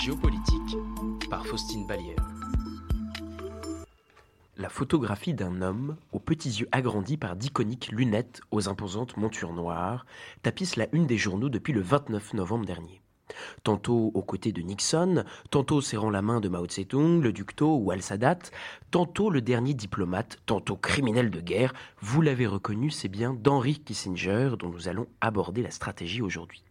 Géopolitique par Faustine. La photographie d'un homme aux petits yeux agrandis par d'iconiques lunettes aux imposantes montures noires tapisse la une des journaux depuis le 29 novembre dernier. Tantôt aux côtés de Nixon, tantôt serrant la main de Mao Tse-tung, le Ducto ou Al-Sadat, tantôt le dernier diplomate, tantôt criminel de guerre, vous l'avez reconnu, c'est bien d'Henry Kissinger dont nous allons aborder la stratégie aujourd'hui.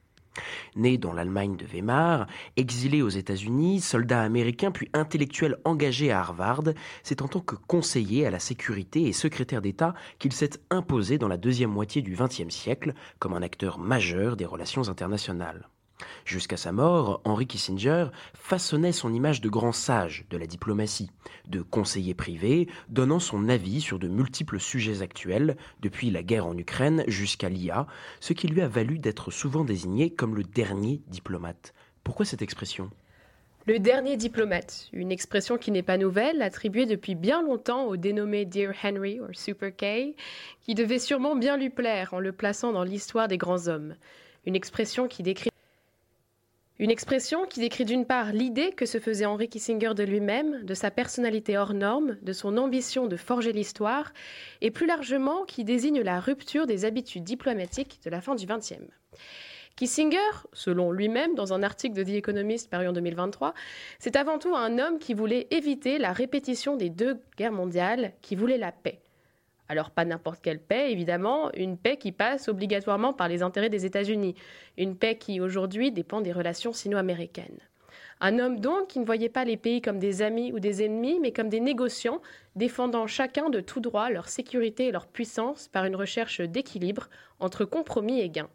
Né dans l'Allemagne de Weimar, exilé aux États-Unis, soldat américain puis intellectuel engagé à Harvard, c'est en tant que conseiller à la sécurité et secrétaire d'État qu'il s'est imposé dans la deuxième moitié du XXe siècle comme un acteur majeur des relations internationales. Jusqu'à sa mort, Henry Kissinger façonnait son image de grand sage de la diplomatie, de conseiller privé, donnant son avis sur de multiples sujets actuels, depuis la guerre en Ukraine jusqu'à l'IA, ce qui lui a valu d'être souvent désigné comme le dernier diplomate. Pourquoi cette expression? Le dernier diplomate, une expression qui n'est pas nouvelle, attribuée depuis bien longtemps au dénommé Dear Henry ou Super K, qui devait sûrement bien lui plaire en le plaçant dans l'histoire des grands hommes. Une expression qui décrit une expression qui décrit d'une part l'idée que se faisait Henry Kissinger de lui-même, de sa personnalité hors norme, de son ambition de forger l'histoire, et plus largement qui désigne la rupture des habitudes diplomatiques de la fin du XXe. Kissinger, selon lui-même dans un article de The Economist paru en 2023, c'est avant tout un homme qui voulait éviter la répétition des deux guerres mondiales, qui voulait la paix. Alors pas n'importe quelle paix, évidemment, une paix qui passe obligatoirement par les intérêts des États-Unis, une paix qui aujourd'hui dépend des relations sino-américaines. Un homme donc qui ne voyait pas les pays comme des amis ou des ennemis, mais comme des négociants, défendant chacun de tout droit leur sécurité et leur puissance par une recherche d'équilibre entre compromis et gains.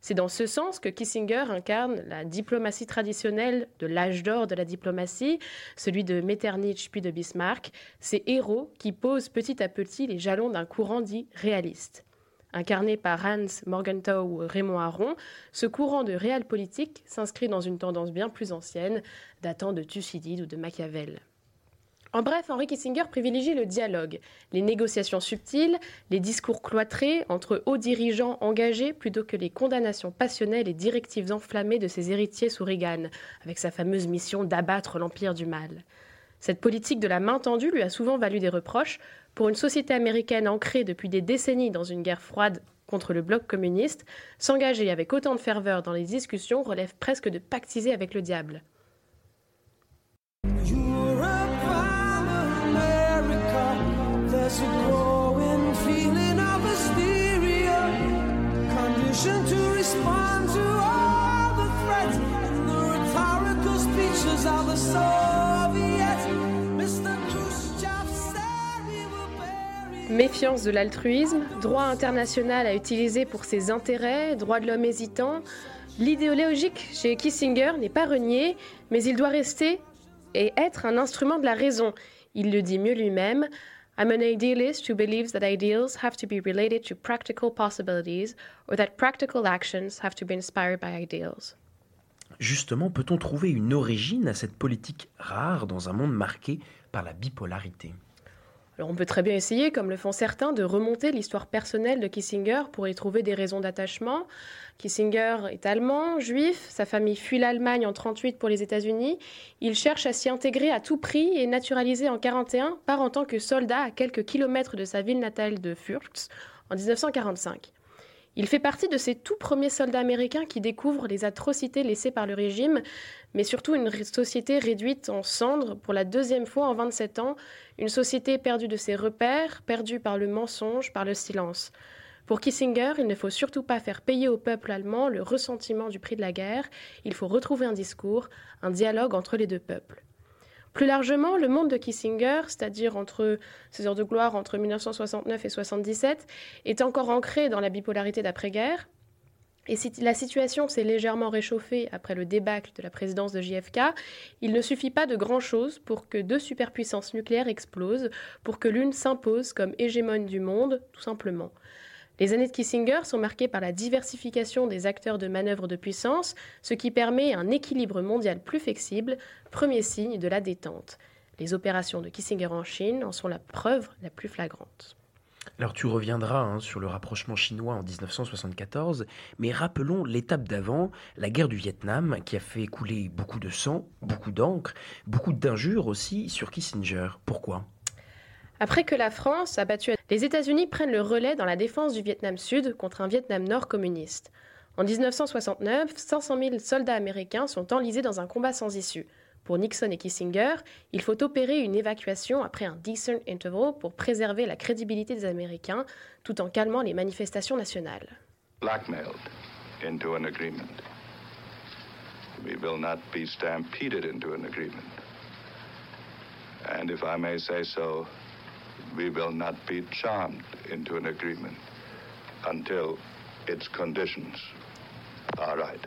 C'est dans ce sens que Kissinger incarne la diplomatie traditionnelle de l'âge d'or de la diplomatie, celui de Metternich puis de Bismarck, ces héros qui posent petit à petit les jalons d'un courant dit réaliste. Incarné par Hans Morgenthau ou Raymond Aron, ce courant de réel politique s'inscrit dans une tendance bien plus ancienne, datant de Thucydide ou de Machiavel. En bref, Henry Kissinger privilégie le dialogue, les négociations subtiles, les discours cloîtrés entre hauts dirigeants engagés plutôt que les condamnations passionnelles et directives enflammées de ses héritiers sous Reagan, avec sa fameuse mission d'abattre l'empire du mal. Cette politique de la main tendue lui a souvent valu des reproches pour une société américaine ancrée depuis des décennies dans une guerre froide contre le bloc communiste, s'engager avec autant de ferveur dans les discussions relève presque de pactiser avec le diable. Méfiance de l'altruisme, droit international à utiliser pour ses intérêts, droit de l'homme hésitant. L'idéologique chez Kissinger n'est pas renié, mais il doit rester et être un instrument de la raison. Il le dit mieux lui-même. I'm an idealist who believes that ideals have to be related to practical possibilities or that practical actions have to be inspired by ideals. Justement, peut-on trouver une origine à cette politique rare dans un monde marqué par la bipolarité? On peut très bien essayer, comme le font certains, de remonter l'histoire personnelle de Kissinger pour y trouver des raisons d'attachement. Kissinger est allemand, juif, sa famille fuit l'Allemagne en 1938 pour les États-Unis. Il cherche à s'y intégrer à tout prix et naturalisé en 1941, part en tant que soldat à quelques kilomètres de sa ville natale de Fürth en 1945. Il fait partie de ces tout premiers soldats américains qui découvrent les atrocités laissées par le régime, mais surtout une société réduite en cendres pour la deuxième fois en 27 ans, une société perdue de ses repères, perdue par le mensonge, par le silence. Pour Kissinger, il ne faut surtout pas faire payer au peuple allemand le ressentiment du prix de la guerre, il faut retrouver un discours, un dialogue entre les deux peuples. Plus largement, le monde de Kissinger, c'est-à-dire entre ses heures de gloire entre 1969 et 1977, est encore ancré dans la bipolarité d'après-guerre. Et si la situation s'est légèrement réchauffée après le débâcle de la présidence de JFK, il ne suffit pas de grand-chose pour que deux superpuissances nucléaires explosent, pour que l'une s'impose comme hégémone du monde, tout simplement. Les années de Kissinger sont marquées par la diversification des acteurs de manœuvre de puissance, ce qui permet un équilibre mondial plus flexible, premier signe de la détente. Les opérations de Kissinger en Chine en sont la preuve la plus flagrante. Alors tu reviendras hein, sur le rapprochement chinois en 1974, mais rappelons l'étape d'avant, la guerre du Vietnam, qui a fait couler beaucoup de sang, beaucoup d'encre, beaucoup d'injures aussi sur Kissinger. Pourquoi? Après que la France a battu, les États-Unis prennent le relais dans la défense du Vietnam Sud contre un Vietnam Nord communiste. En 1969, 500 000 soldats américains sont enlisés dans un combat sans issue. Pour Nixon et Kissinger, il faut opérer une évacuation après un decent interval pour préserver la crédibilité des Américains tout en calmant les manifestations nationales. Blackmailed into an agreement. We will not be stampeded into an agreement. And if I may say so, we will not be charmed into an agreement until its conditions are right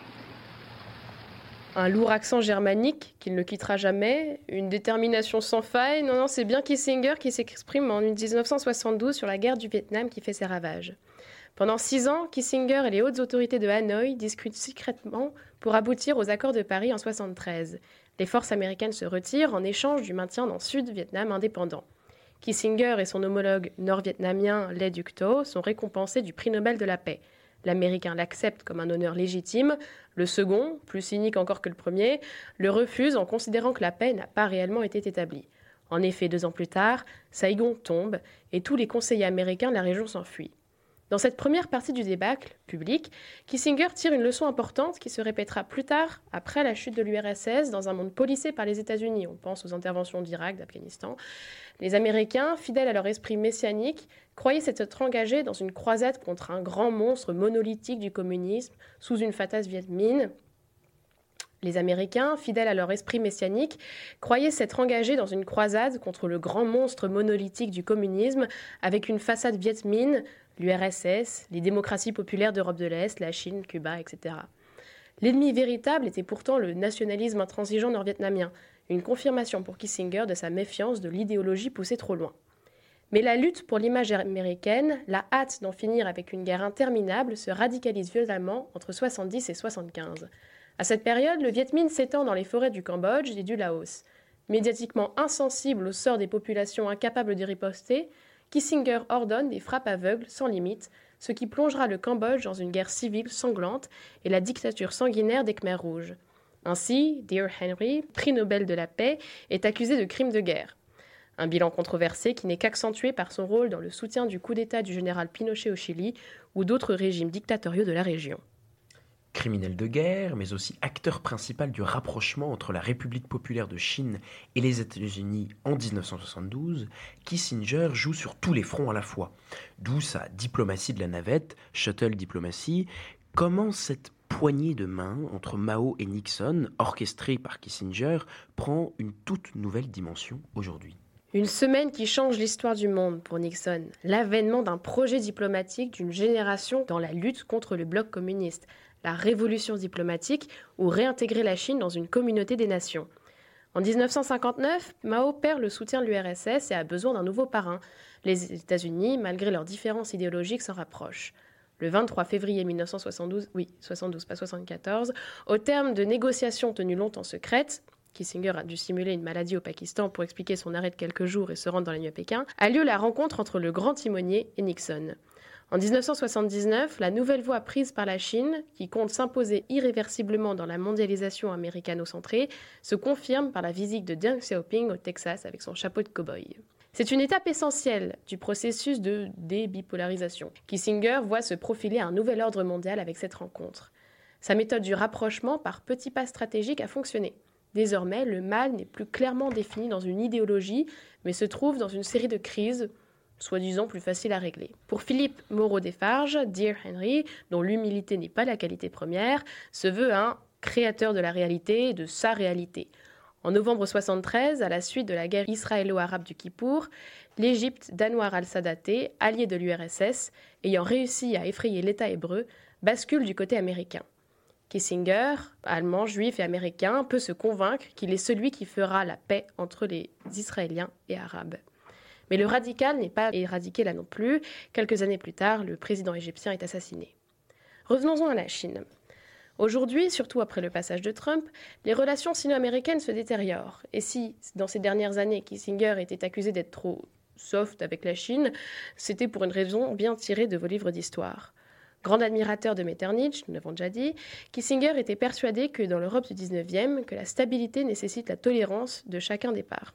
un lourd accent germanique qu'il ne quittera jamais, une détermination sans faille. Non, non, c'est bien Kissinger qui s'exprime en 1972 sur la guerre du Vietnam qui fait ses ravages. Pendant six ans, Kissinger et les hautes autorités de Hanoï discutent secrètement pour aboutir aux accords de Paris en 1973. Les forces américaines se retirent en échange du maintien d'un Sud-Vietnam indépendant. Kissinger et son homologue nord-vietnamien Lê Duc sont récompensés du prix Nobel de la paix. L'Américain l'accepte comme un honneur légitime, le second, plus cynique encore que le premier, le refuse en considérant que la paix n'a pas réellement été établie. En effet, deux ans plus tard, Saigon tombe et tous les conseillers américains de la région s'enfuient. Dans cette première partie du débâcle public, Kissinger tire une leçon importante qui se répétera plus tard, après la chute de l'URSS, dans un monde policé par les États-Unis. On pense aux interventions d'Irak, d'Afghanistan. Les Américains, fidèles à leur esprit messianique, croyaient s'être engagés dans une croisade contre un grand monstre monolithique du communisme sous une fatale Viet Minh. Les Américains, fidèles à leur esprit messianique, croyaient s'être engagés dans une croisade contre le grand monstre monolithique du communisme avec une façade Viet Minh l'URSS, les démocraties populaires d'Europe de l'Est, la Chine, Cuba, etc. L'ennemi véritable était pourtant le nationalisme intransigeant nord-vietnamien, une confirmation pour Kissinger de sa méfiance de l'idéologie poussée trop loin. Mais la lutte pour l'image américaine, la hâte d'en finir avec une guerre interminable se radicalise violemment entre 70 et 75. À cette période, le Viet Minh s'étend dans les forêts du Cambodge et du Laos. Médiatiquement insensible au sort des populations incapables de riposter, Kissinger ordonne des frappes aveugles sans limite, ce qui plongera le Cambodge dans une guerre civile sanglante et la dictature sanguinaire des Khmers rouges. Ainsi, Dear Henry, prix Nobel de la paix, est accusé de crimes de guerre. Un bilan controversé qui n'est qu'accentué par son rôle dans le soutien du coup d'État du général Pinochet au Chili ou d'autres régimes dictatoriaux de la région. Criminel de guerre, mais aussi acteur principal du rapprochement entre la République populaire de Chine et les États-Unis en 1972, Kissinger joue sur tous les fronts à la fois. D'où sa diplomatie de la navette, shuttle diplomatie. Comment cette poignée de main entre Mao et Nixon, orchestrée par Kissinger, prend une toute nouvelle dimension aujourd'hui? Une semaine qui change l'histoire du monde pour Nixon, l'avènement d'un projet diplomatique d'une génération dans la lutte contre le bloc communiste, la révolution diplomatique ou réintégrer la Chine dans une communauté des nations. En 1959, Mao perd le soutien de l'URSS et a besoin d'un nouveau parrain. Les États-Unis, malgré leurs différences idéologiques, s'en rapprochent. Le 23 février 1972, oui, 72, pas 74, au terme de négociations tenues longtemps secrètes, Kissinger a dû simuler une maladie au Pakistan pour expliquer son arrêt de quelques jours et se rendre dans la nuit à Pékin, a lieu la rencontre entre le grand timonier et Nixon. En 1979, la nouvelle voie prise par la Chine, qui compte s'imposer irréversiblement dans la mondialisation américano-centrée, se confirme par la visite de Deng Xiaoping au Texas avec son chapeau de cow-boy. C'est une étape essentielle du processus de débipolarisation. Kissinger voit se profiler un nouvel ordre mondial avec cette rencontre. Sa méthode du rapprochement par petits pas stratégiques a fonctionné. Désormais, le mal n'est plus clairement défini dans une idéologie, mais se trouve dans une série de crises soi-disant plus facile à régler. Pour Philippe Moreau-Desfarges, Dear Henry, dont l'humilité n'est pas la qualité première, se veut un créateur de la réalité et de sa réalité. En novembre 73, à la suite de la guerre israélo-arabe du Kippour, l'Égypte d'Anwar al-Sadaté, allié de l'URSS, ayant réussi à effrayer l'État hébreu, bascule du côté américain. Kissinger, allemand, juif et américain, peut se convaincre qu'il est celui qui fera la paix entre les Israéliens et Arabes. Mais le radical n'est pas éradiqué là non plus. Quelques années plus tard, le président égyptien est assassiné. Revenons-en à la Chine. Aujourd'hui, surtout après le passage de Trump, les relations sino-américaines se détériorent. Et si, dans ces dernières années, Kissinger était accusé d'être trop soft avec la Chine, c'était pour une raison bien tirée de vos livres d'histoire. Grand admirateur de Metternich, nous l'avons déjà dit, Kissinger était persuadé que dans l'Europe du 19e, que la stabilité nécessite la tolérance de chacun des parts.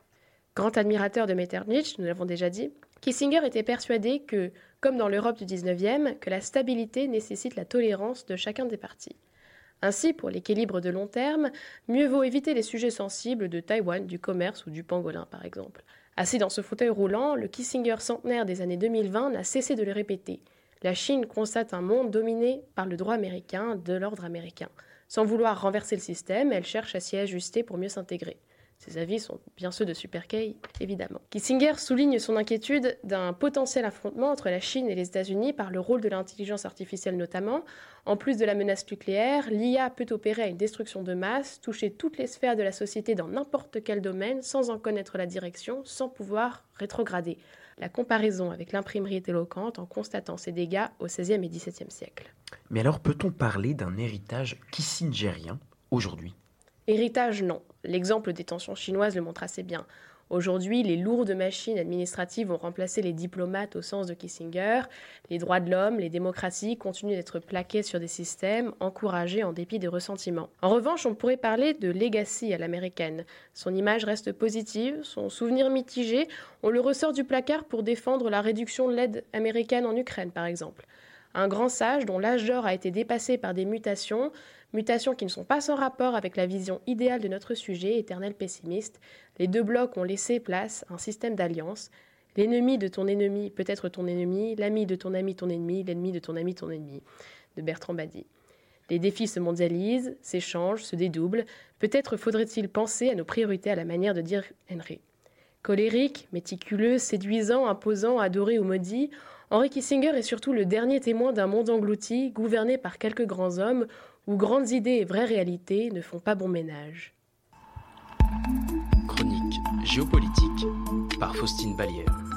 Grand admirateur de Metternich, nous l'avons déjà dit, Kissinger était persuadé que, comme dans l'Europe du 19e, que la stabilité nécessite la tolérance de chacun des partis. Ainsi, pour l'équilibre de long terme, mieux vaut éviter les sujets sensibles de Taïwan, du commerce ou du pangolin, par exemple. Assis dans ce fauteuil roulant, le Kissinger centenaire des années 2020 n'a cessé de le répéter. La Chine constate un monde dominé par le droit américain, de l'ordre américain. Sans vouloir renverser le système, elle cherche à s'y ajuster pour mieux s'intégrer. Ces avis sont bien ceux de Super K, évidemment. Kissinger souligne son inquiétude d'un potentiel affrontement entre la Chine et les États-Unis par le rôle de l'intelligence artificielle notamment. En plus de la menace nucléaire, l'IA peut opérer à une destruction de masse, toucher toutes les sphères de la société dans n'importe quel domaine sans en connaître la direction, sans pouvoir rétrograder. La comparaison avec l'imprimerie est éloquente en constatant ses dégâts au XVIe et XVIIe siècle. Mais alors peut-on parler d'un héritage kissingerien aujourd'hui? Héritage, non. L'exemple des tensions chinoises le montre assez bien. Aujourd'hui, les lourdes machines administratives ont remplacé les diplomates au sens de Kissinger. Les droits de l'homme, les démocraties continuent d'être plaqués sur des systèmes encouragés en dépit des ressentiments. En revanche, on pourrait parler de legacy à l'américaine. Son image reste positive, son souvenir mitigé. On le ressort du placard pour défendre la réduction de l'aide américaine en Ukraine, par exemple. Un grand sage dont l'âge d'or a été dépassé par des mutations, mutations qui ne sont pas sans rapport avec la vision idéale de notre sujet, éternel pessimiste, les deux blocs ont laissé place à un système d'alliance. L'ennemi de ton ennemi peut être ton ennemi, l'ami de ton ami ton ennemi, l'ennemi de ton ami ton ennemi, de Bertrand Badi. Les défis se mondialisent, s'échangent, se dédoublent. Peut-être faudrait-il penser à nos priorités à la manière de dire Henry. Colérique, méticuleux, séduisant, imposant, adoré ou maudit, Henry Kissinger est surtout le dernier témoin d'un monde englouti, gouverné par quelques grands hommes, où grandes idées et vraies réalités ne font pas bon ménage. Chronique géopolitique par Faustine Ballière.